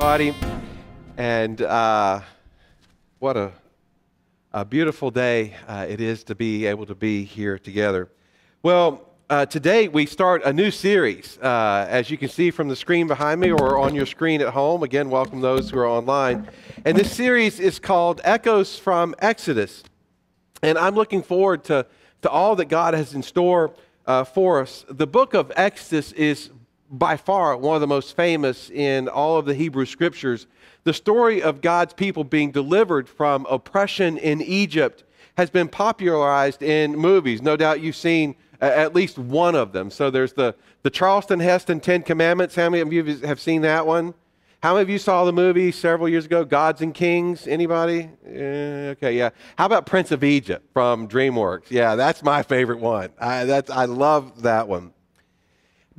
everybody. And uh, what a, a beautiful day uh, it is to be able to be here together. Well, uh, today we start a new series. Uh, as you can see from the screen behind me or on your screen at home, again, welcome those who are online. And this series is called Echoes from Exodus. And I'm looking forward to, to all that God has in store uh, for us. The book of Exodus is by far one of the most famous in all of the Hebrew scriptures. The story of God's people being delivered from oppression in Egypt has been popularized in movies. No doubt you've seen uh, at least one of them. So there's the, the Charlton Heston Ten Commandments. How many of you have seen that one? How many of you saw the movie several years ago, Gods and Kings? Anybody? Uh, okay, yeah. How about Prince of Egypt from DreamWorks? Yeah, that's my favorite one. I, that's, I love that one.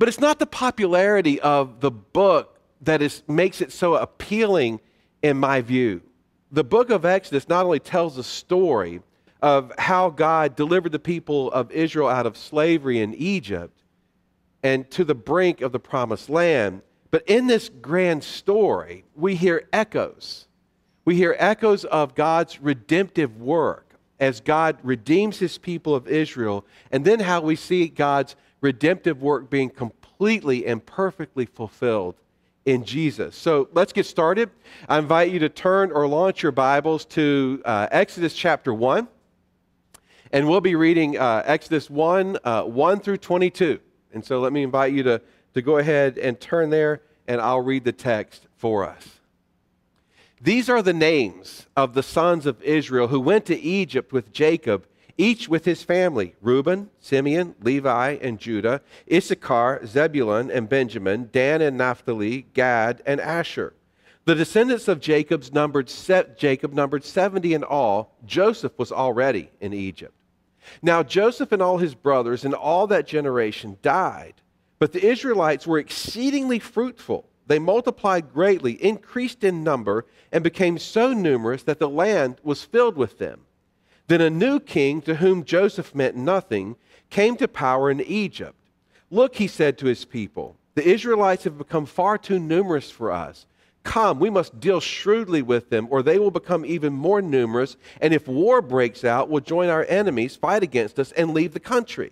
But it's not the popularity of the book that is, makes it so appealing in my view. The book of Exodus not only tells a story of how God delivered the people of Israel out of slavery in Egypt and to the brink of the promised land, but in this grand story, we hear echoes. We hear echoes of God's redemptive work as God redeems his people of Israel, and then how we see God's redemptive work being completely and perfectly fulfilled in Jesus. So let's get started. I invite you to turn or launch your Bibles to uh, Exodus chapter 1. And we'll be reading uh, Exodus 1, uh, 1 through 22. And so let me invite you to, to go ahead and turn there, and I'll read the text for us. These are the names of the sons of Israel who went to Egypt with Jacob each with his family Reuben, Simeon, Levi, and Judah, Issachar, Zebulun, and Benjamin, Dan and Naphtali, Gad, and Asher. The descendants of Jacob's numbered Jacob numbered 70 in all. Joseph was already in Egypt. Now Joseph and all his brothers and all that generation died, but the Israelites were exceedingly fruitful. They multiplied greatly, increased in number, and became so numerous that the land was filled with them. Then a new king, to whom Joseph meant nothing, came to power in Egypt. Look, he said to his people, the Israelites have become far too numerous for us. Come, we must deal shrewdly with them, or they will become even more numerous, and if war breaks out, will join our enemies, fight against us, and leave the country.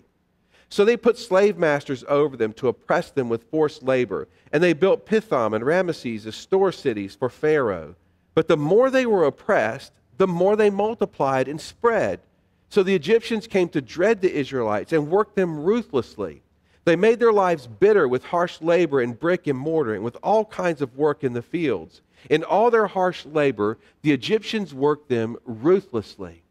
So they put slave masters over them to oppress them with forced labor, and they built Pithom and Ramesses as store cities for Pharaoh. But the more they were oppressed, the more they multiplied and spread. So the Egyptians came to dread the Israelites and worked them ruthlessly. They made their lives bitter with harsh labor and brick and mortar and with all kinds of work in the fields. In all their harsh labor, the Egyptians worked them ruthlessly.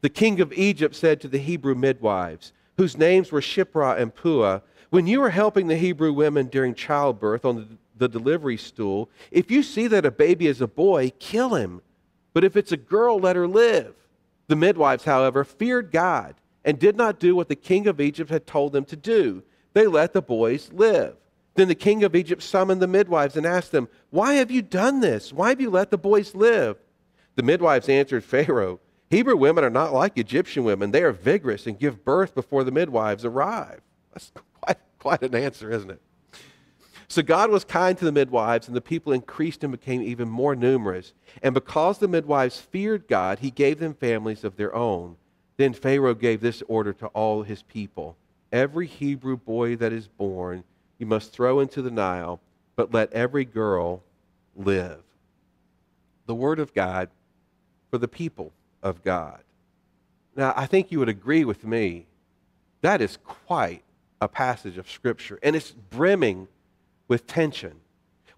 The king of Egypt said to the Hebrew midwives, whose names were Shiphrah and Puah, When you are helping the Hebrew women during childbirth on the delivery stool, if you see that a baby is a boy, kill him but if it's a girl, let her live. The midwives, however, feared God and did not do what the king of Egypt had told them to do. They let the boys live. Then the king of Egypt summoned the midwives and asked them, Why have you done this? Why have you let the boys live? The midwives answered Pharaoh, Hebrew women are not like Egyptian women. They are vigorous and give birth before the midwives arrive. That's quite, quite an answer, isn't it? So God was kind to the midwives, and the people increased and became even more numerous. And because the midwives feared God, he gave them families of their own. Then Pharaoh gave this order to all his people Every Hebrew boy that is born you must throw into the Nile, but let every girl live. The word of God for the people of God. Now, I think you would agree with me. That is quite a passage of Scripture, and it's brimming with tension.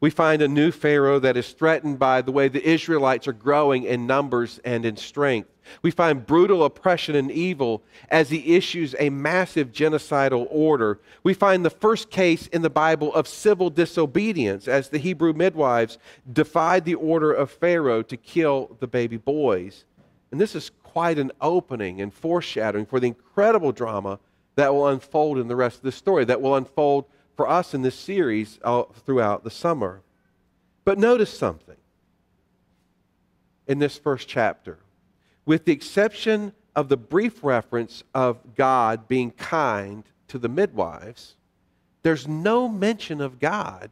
We find a new Pharaoh that is threatened by the way the Israelites are growing in numbers and in strength. We find brutal oppression and evil as he issues a massive genocidal order. We find the first case in the Bible of civil disobedience as the Hebrew midwives defied the order of Pharaoh to kill the baby boys. And this is quite an opening and foreshadowing for the incredible drama that will unfold in the rest of the story, that will unfold for us in this series uh, throughout the summer. But notice something in this first chapter. With the exception of the brief reference of God being kind to the midwives, there's no mention of God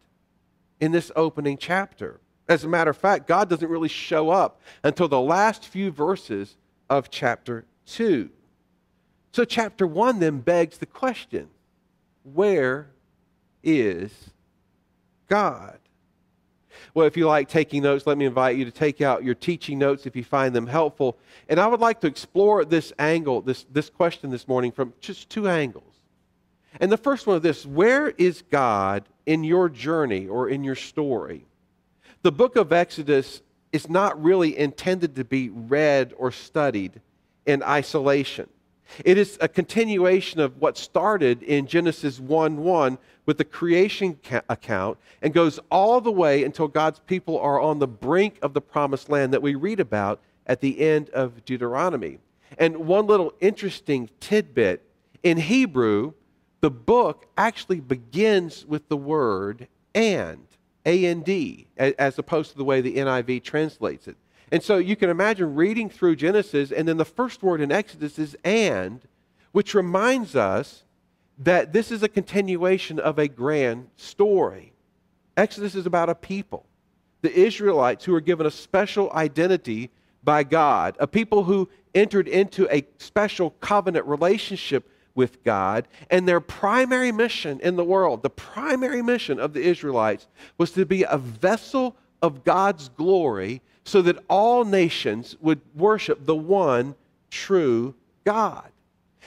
in this opening chapter. As a matter of fact, God doesn't really show up until the last few verses of chapter 2. So, chapter 1 then begs the question where is God? Well, if you like taking notes, let me invite you to take out your teaching notes if you find them helpful. And I would like to explore this angle, this, this question this morning from just two angles. And the first one of this where is God in your journey or in your story? The book of Exodus is not really intended to be read or studied in isolation. It is a continuation of what started in Genesis 1 1 with the creation ca- account and goes all the way until God's people are on the brink of the promised land that we read about at the end of Deuteronomy. And one little interesting tidbit in Hebrew, the book actually begins with the word and, A N D, as opposed to the way the NIV translates it. And so you can imagine reading through Genesis, and then the first word in Exodus is and, which reminds us that this is a continuation of a grand story. Exodus is about a people, the Israelites, who are given a special identity by God, a people who entered into a special covenant relationship with God, and their primary mission in the world, the primary mission of the Israelites, was to be a vessel of God's glory so that all nations would worship the one true God.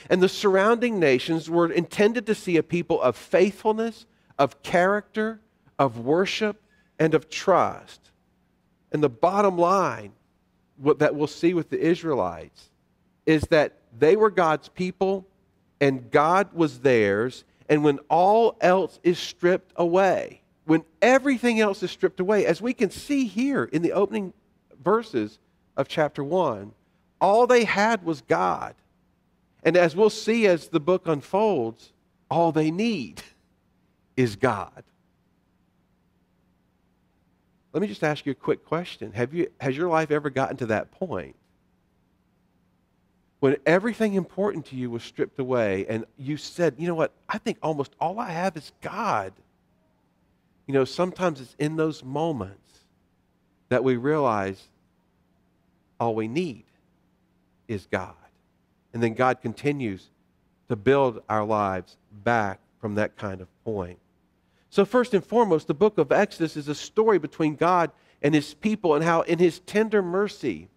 And the surrounding nations were intended to see a people of faithfulness, of character, of worship, and of trust. And the bottom line, what that we'll see with the Israelites, is that they were God's people and God was theirs. And when all else is stripped away, when everything else is stripped away, as we can see here in the opening verses of chapter 1, all they had was God. And as we'll see as the book unfolds, all they need is God. Let me just ask you a quick question. Have you, has your life ever gotten to that point? When everything important to you was stripped away and you said, you know what, I think almost all I have is God. You know, sometimes it's in those moments that we realize all we need is God. And then God continues to build our lives back from that kind of point. So, first and foremost, the book of Exodus is a story between God and his people and how, in his tender mercy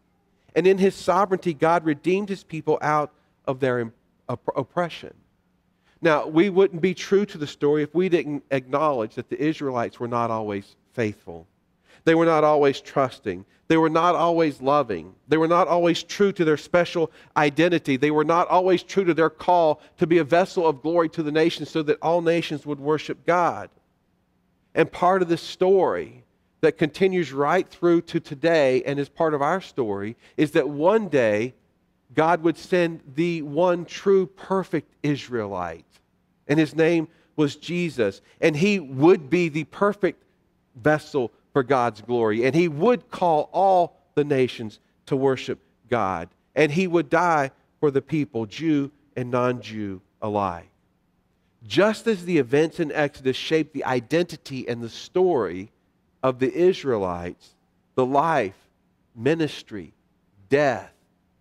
and in his sovereignty, God redeemed his people out of their oppression. Now, we wouldn't be true to the story if we didn't acknowledge that the Israelites were not always faithful. They were not always trusting. They were not always loving. They were not always true to their special identity. They were not always true to their call to be a vessel of glory to the nations so that all nations would worship God. And part of this story that continues right through to today and is part of our story is that one day God would send the one true perfect Israelite. And his name was Jesus. And he would be the perfect vessel for God's glory. And he would call all the nations to worship God. And he would die for the people, Jew and non Jew alike. Just as the events in Exodus shaped the identity and the story of the Israelites, the life, ministry, death,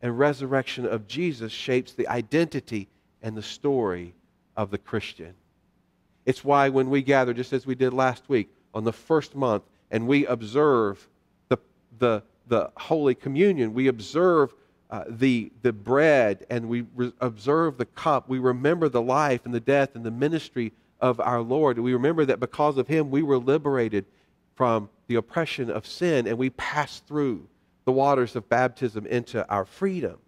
and resurrection of Jesus shapes the identity and the story of the Christian. It's why when we gather, just as we did last week, on the first month, and we observe the, the, the Holy Communion, we observe uh, the, the bread and we re- observe the cup, we remember the life and the death and the ministry of our Lord. We remember that because of Him, we were liberated from the oppression of sin and we passed through the waters of baptism into our freedom.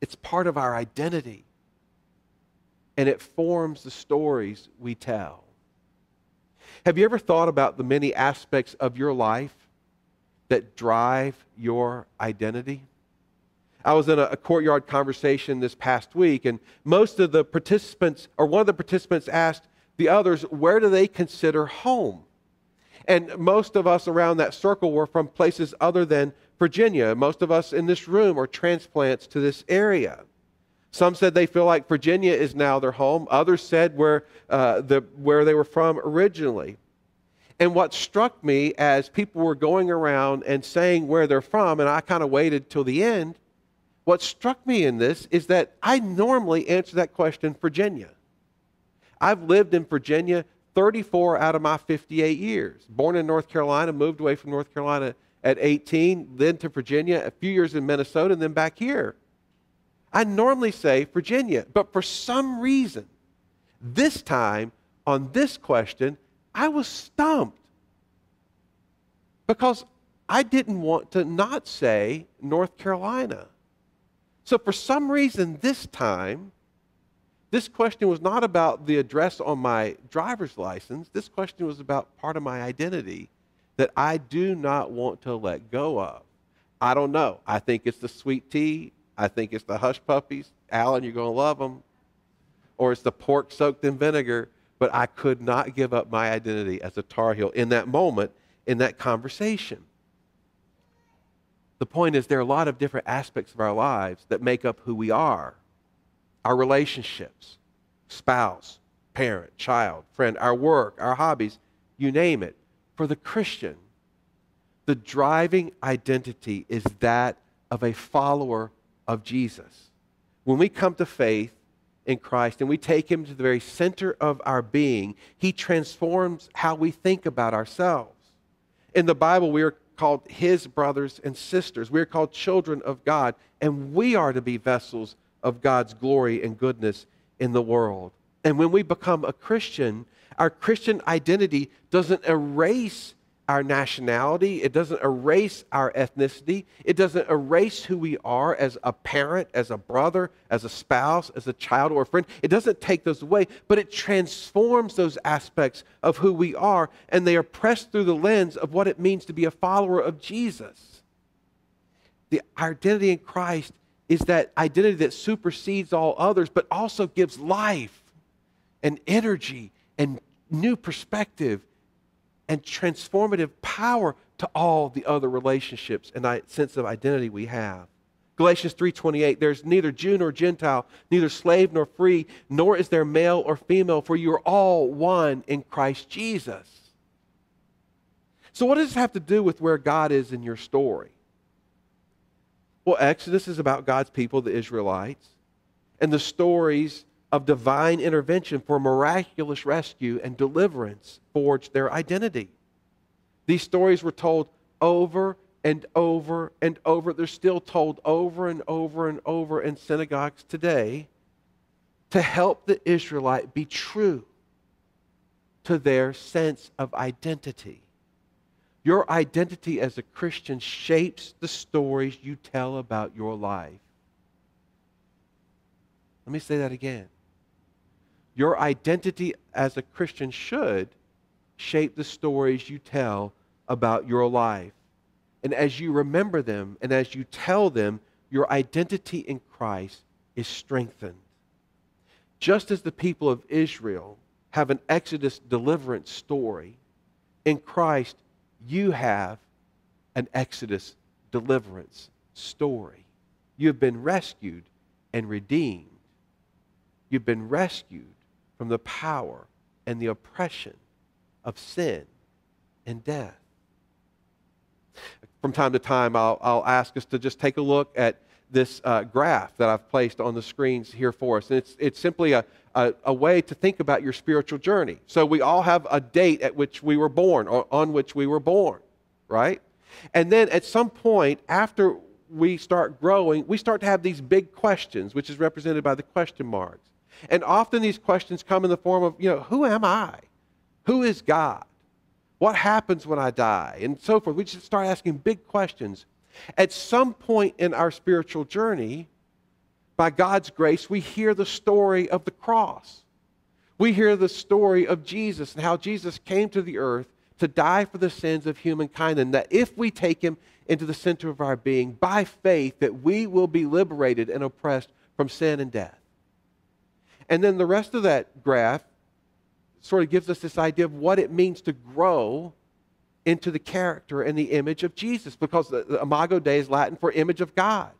It's part of our identity and it forms the stories we tell. Have you ever thought about the many aspects of your life that drive your identity? I was in a, a, courtyard conversation this past week, and most of the participants, or one of the participants asked the others, where do they consider home? And most of us around that circle were from places other than Virginia. Most of us in this room are transplants to this area. Some said they feel like Virginia is now their home. Others said where, uh, the, where they were from originally. And what struck me as people were going around and saying where they're from, and I kind of waited till the end, what struck me in this is that I normally answer that question Virginia. I've lived in Virginia 34 out of my 58 years. Born in North Carolina, moved away from North Carolina at 18, then to Virginia, a few years in Minnesota, and then back here. I normally say Virginia, but for some reason, this time on this question, I was stumped because I didn't want to not say North Carolina. So for some reason, this time, this question was not about the address on my driver's license. This question was about part of my identity that I do not want to let go of. I don't know. I think it's the sweet tea. I think it's the hush puppies. Alan, you're going to love them. Or it's the pork soaked in vinegar. But I could not give up my identity as a Tar Heel in that moment, in that conversation. The point is, there are a lot of different aspects of our lives that make up who we are our relationships, spouse, parent, child, friend, our work, our hobbies, you name it. For the Christian, the driving identity is that of a follower of Jesus. When we come to faith in Christ and we take Him to the very center of our being, He transforms how we think about ourselves. In the Bible, we are called His brothers and sisters. We are called children of God, and we are to be vessels of God's glory and goodness in the world. And when we become a Christian, our Christian identity doesn't erase our nationality, it doesn't erase our ethnicity, it doesn't erase who we are as a parent, as a brother, as a spouse, as a child or a friend. It doesn't take those away, but it transforms those aspects of who we are, and they are pressed through the lens of what it means to be a follower of Jesus. The identity in Christ is that identity that supersedes all others, but also gives life and energy and new perspective and transformative power to all the other relationships and sense of identity we have. Galatians 3:28 There's neither Jew nor Gentile, neither slave nor free, nor is there male or female, for you are all one in Christ Jesus. So what does this have to do with where God is in your story? Well, Exodus is about God's people, the Israelites, and the stories of divine intervention for miraculous rescue and deliverance forged their identity. These stories were told over and over and over. They're still told over and over and over in synagogues today to help the Israelite be true to their sense of identity. Your identity as a Christian shapes the stories you tell about your life. Let me say that again. Your identity as a Christian should shape the stories you tell about your life. And as you remember them and as you tell them, your identity in Christ is strengthened. Just as the people of Israel have an Exodus deliverance story, in Christ, you have an Exodus deliverance story. You've been rescued and redeemed. You've been rescued from the power and the oppression of sin and death. From time to time, I'll, I'll ask us to just take a look at this uh, graph that I've placed on the screens here for us. And it's, it's simply a, a, a, way to think about your spiritual journey. So we all have a date at which we were born, or on which we were born, right? And then at some point, after we start growing, we start to have these big questions, which is represented by the question marks. And often these questions come in the form of, you know, who am I? Who is God? What happens when I die? And so forth. We just start asking big questions. At some point in our spiritual journey, by God's grace, we hear the story of the cross. We hear the story of Jesus and how Jesus came to the earth to die for the sins of humankind, and that if we take him into the center of our being by faith, that we will be liberated and oppressed from sin and death. And then the rest of that graph sort of gives us this idea of what it means to grow into the character and the image of Jesus, because the, the Imago Dei is Latin for image of God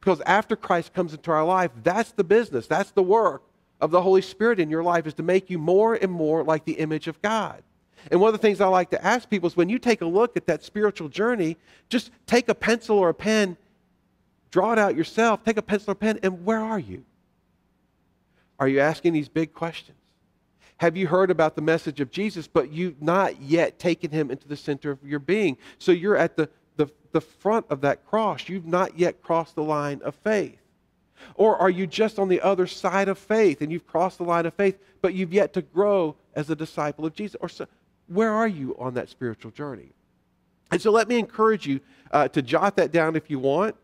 Because after Christ comes into our life, that's the business, that's the work of the Holy Spirit in your life is to make you more and more like the image of God. And one of the things I like to ask people is when you take a look at that spiritual journey, just take a pencil or a pen, draw it out yourself, take a pencil or pen, and where are you? Are you asking these big questions? Have you heard about the message of Jesus, but you've not yet taken him into the center of your being? So you're at the, the, the front of that cross. You've not yet crossed the line of faith. Or are you just on the other side of faith and you've crossed the line of faith, but you've yet to grow as a disciple of Jesus? Or so, where are you on that spiritual journey? And so let me encourage you uh, to jot that down if you want.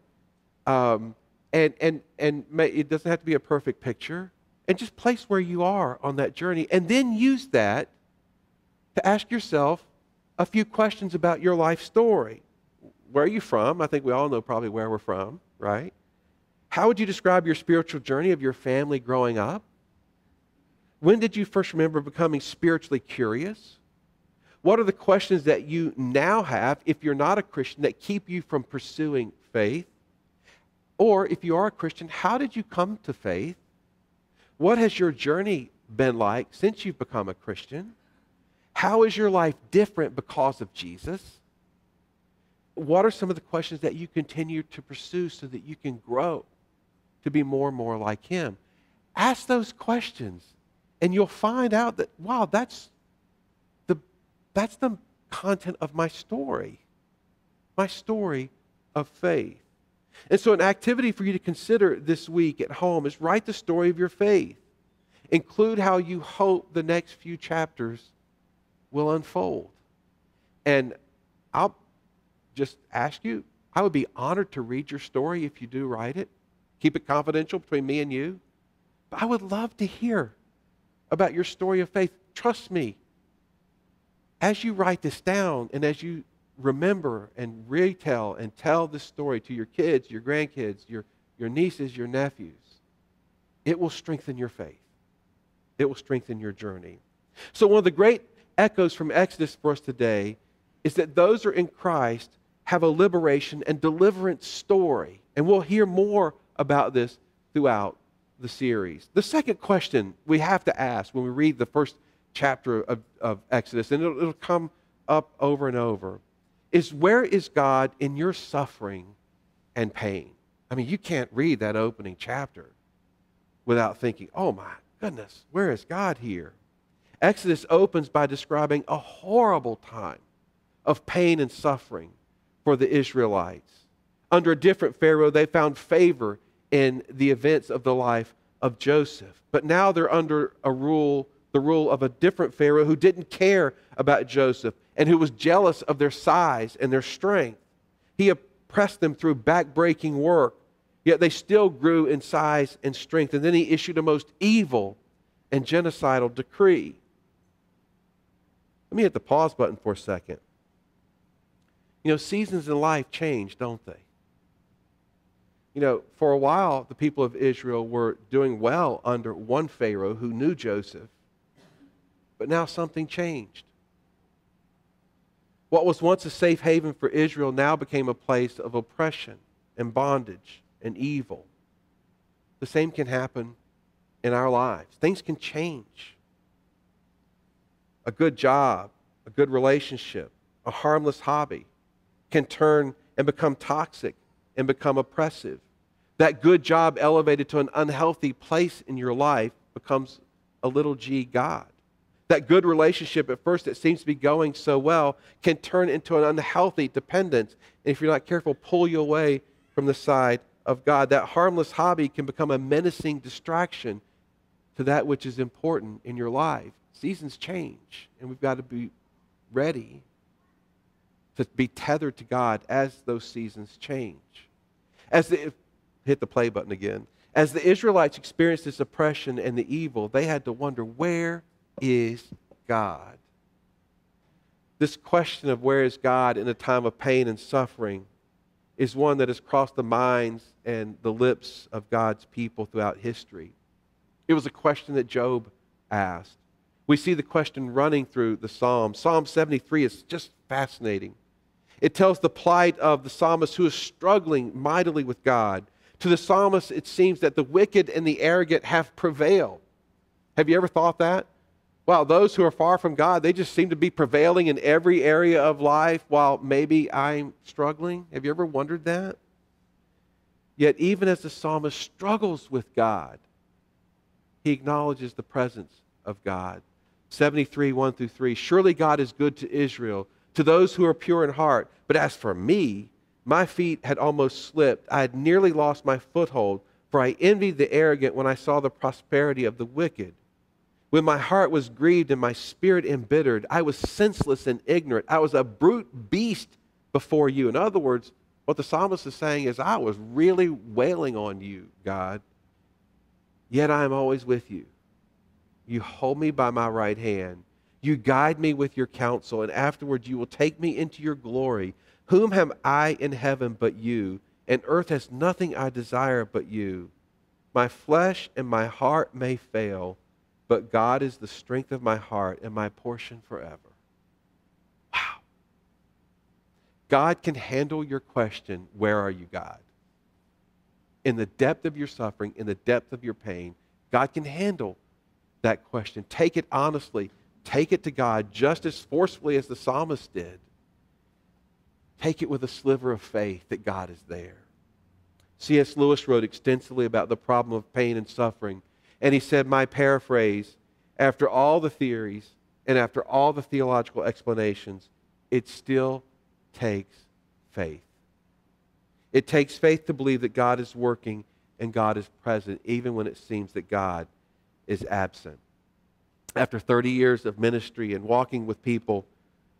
Um, and and, and may, it doesn't have to be a perfect picture. And just place where you are on that journey. And then use that to ask yourself a few questions about your life story. Where are you from? I think we all know probably where we're from, right? How would you describe your spiritual journey of your family growing up? When did you first remember becoming spiritually curious? What are the questions that you now have, if you're not a Christian, that keep you from pursuing faith? Or if you are a Christian, how did you come to faith? What has your journey been like since you've become a Christian? How is your life different because of Jesus? What are some of the questions that you continue to pursue so that you can grow to be more and more like Him? Ask those questions, and you'll find out that, wow, that's the, that's the content of my story, my story of faith. And so, an activity for you to consider this week at home is write the story of your faith. Include how you hope the next few chapters will unfold. And I'll just ask you, I would be honored to read your story if you do write it. Keep it confidential between me and you. But I would love to hear about your story of faith. Trust me, as you write this down and as you remember and retell and tell this story to your kids, your grandkids, your, your nieces, your nephews, it will strengthen your faith. It will strengthen your journey. So, one of the great echoes from Exodus for us today is that those who are in Christ have a liberation and deliverance story. And we'll hear more about this throughout the series. The second question we have to ask when we read the first chapter of, of Exodus, and it'll, it'll come up over and over, is where is God in your suffering and pain? I mean, you can't read that opening chapter without thinking, oh my goodness, where is God here? Exodus opens by describing a horrible time of pain and suffering for the Israelites. Under a different Pharaoh, they found favor in the events of the life of Joseph. But now they're under a rule the rule of a different Pharaoh who didn't care about Joseph and who was jealous of their size and their strength. He oppressed them through backbreaking work, yet they still grew in size and strength. And then he issued a most evil and genocidal decree. Let me hit the pause button for a second. You know, seasons in life change, don't they? You know, for a while, the people of Israel were doing well under one Pharaoh who knew Joseph but now something changed. What was once a safe haven for Israel now became a place of oppression and bondage and evil. The same can happen in our lives. Things can change. A good job, a good relationship, a harmless hobby can turn and become toxic and become oppressive. That good job elevated to an unhealthy place in your life becomes a little g God. That good relationship, at first it seems to be going so well, can turn into an unhealthy dependence. And if you're not careful, pull you away from the side of God. That harmless hobby can become a menacing distraction to that which is important in your life. Seasons change, and we've got to be ready to be tethered to God as those seasons change. As the, hit the play button again. As the Israelites experienced this oppression and the evil, they had to wonder where is God? This question of where is God in a time of pain and suffering is one that has crossed the minds and the lips of God's people throughout history. It was a question that Job asked. We see the question running through the Psalms. Psalm 73 is just fascinating. It tells the plight of the psalmist who is struggling mightily with God To the psalmist, it seems that the wicked and the arrogant have prevailed. Have you ever thought that? Wow, those who are far from God, they just seem to be prevailing in every area of life while maybe I'm struggling. Have you ever wondered that? Yet, even as the psalmist struggles with God, he acknowledges the presence of God. 73, 1 through 3. Surely God is good to Israel, to those who are pure in heart. But as for me, my feet had almost slipped. I had nearly lost my foothold, for I envied the arrogant when I saw the prosperity of the wicked. When my heart was grieved and my spirit embittered, I was senseless and ignorant. I was a brute beast before you. In other words, what the psalmist is saying is, I was really wailing on you, God, yet I am always with you. You hold me by my right hand. You guide me with your counsel, and afterwards you will take me into your glory. Whom have I in heaven but you? And earth has nothing I desire but you. My flesh and my heart may fail, but God is the strength of my heart and my portion forever. Wow. God can handle your question, Where are you, God? In the depth of your suffering, in the depth of your pain, God can handle that question. Take it honestly. Take it to God just as forcefully as the psalmist did. Take it with a sliver of faith that God is there. C.S. Lewis wrote extensively about the problem of pain and suffering. And he said, My paraphrase, after all the theories and after all the theological explanations, it still takes faith. It takes faith to believe that God is working and God is present, even when it seems that God is absent. After 30 years of ministry and walking with people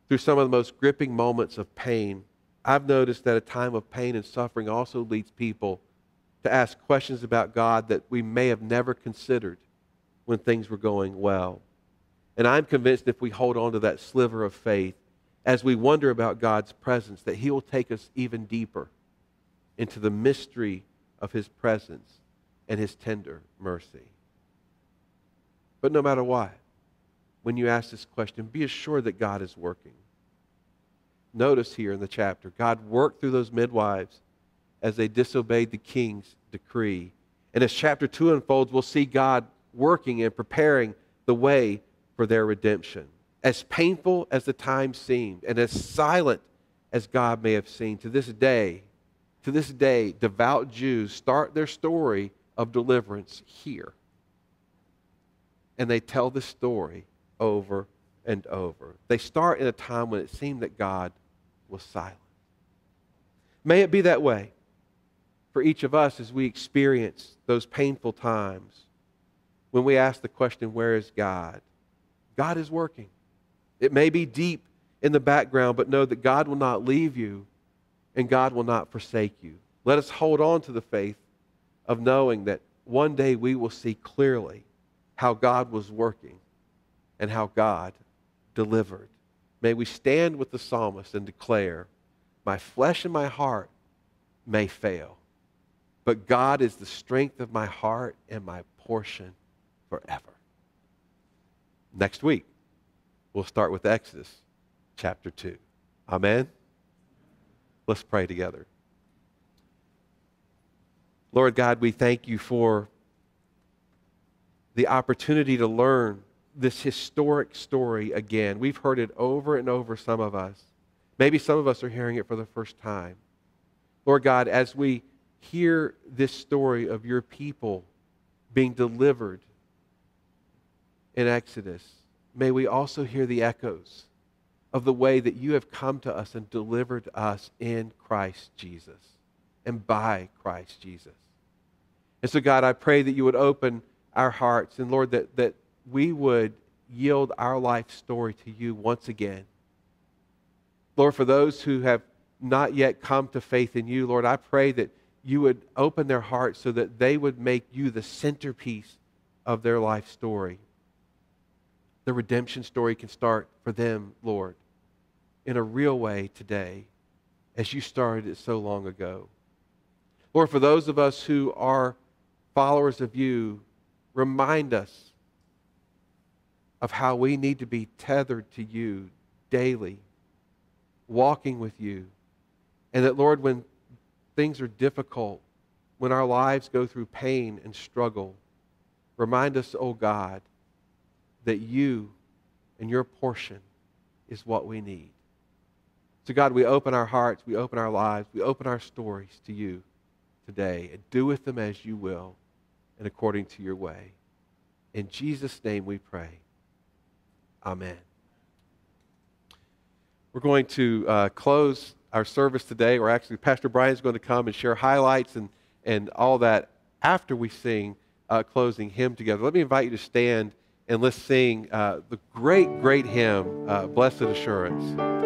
through some of the most gripping moments of pain, I've noticed that a time of pain and suffering also leads people to ask questions about God that we may have never considered when things were going well. And I'm convinced if we hold on to that sliver of faith, as we wonder about God's presence, that He will take us even deeper into the mystery of His presence and His tender mercy. But no matter what, when you ask this question, be assured that God is working. Notice here in the chapter, God worked through those midwives as they disobeyed the king's decree. And as chapter 2 unfolds, we'll see God working and preparing the way for their redemption. As painful as the time seemed, and as silent as God may have seemed, to this day, to this day, devout Jews start their story of deliverance here. And they tell the story over and over. They start in a time when it seemed that God was silent. May it be that way for each of us as we experience those painful times when we ask the question, Where is God? God is working. It may be deep in the background, but know that God will not leave you and God will not forsake you. Let us hold on to the faith of knowing that one day we will see clearly how God was working and how God delivered. May we stand with the psalmist and declare, My flesh and my heart may fail, but God is the strength of my heart and my portion forever. Next week, we'll start with Exodus chapter 2. Amen? Let's pray together. Lord God, we thank you for the opportunity to learn this historic story again. We've heard it over and over, some of us. Maybe some of us are hearing it for the first time. Lord God, as we hear this story of your people being delivered in Exodus, may we also hear the echoes of the way that you have come to us and delivered us in Christ Jesus and by Christ Jesus. And so, God, I pray that you would open our hearts and, Lord, that, that we would yield our life story to you once again. Lord, for those who have not yet come to faith in you, Lord, I pray that you would open their hearts so that they would make you the centerpiece of their life story. The redemption story can start for them, Lord, in a real way today, as you started it so long ago. Lord, for those of us who are followers of you, remind us of how we need to be tethered to you daily, walking with you. And that, Lord, when things are difficult, when our lives go through pain and struggle, remind us, oh God, that you and your portion is what we need. So, God, we open our hearts, we open our lives, we open our stories to you today, and do with them as you will and according to your way. In Jesus' name we pray. Amen. We're going to uh, close our service today, or actually, Pastor Brian is going to come and share highlights and, and all that after we sing uh, closing hymn together. Let me invite you to stand and let's sing uh, the great, great hymn, uh, Blessed Assurance.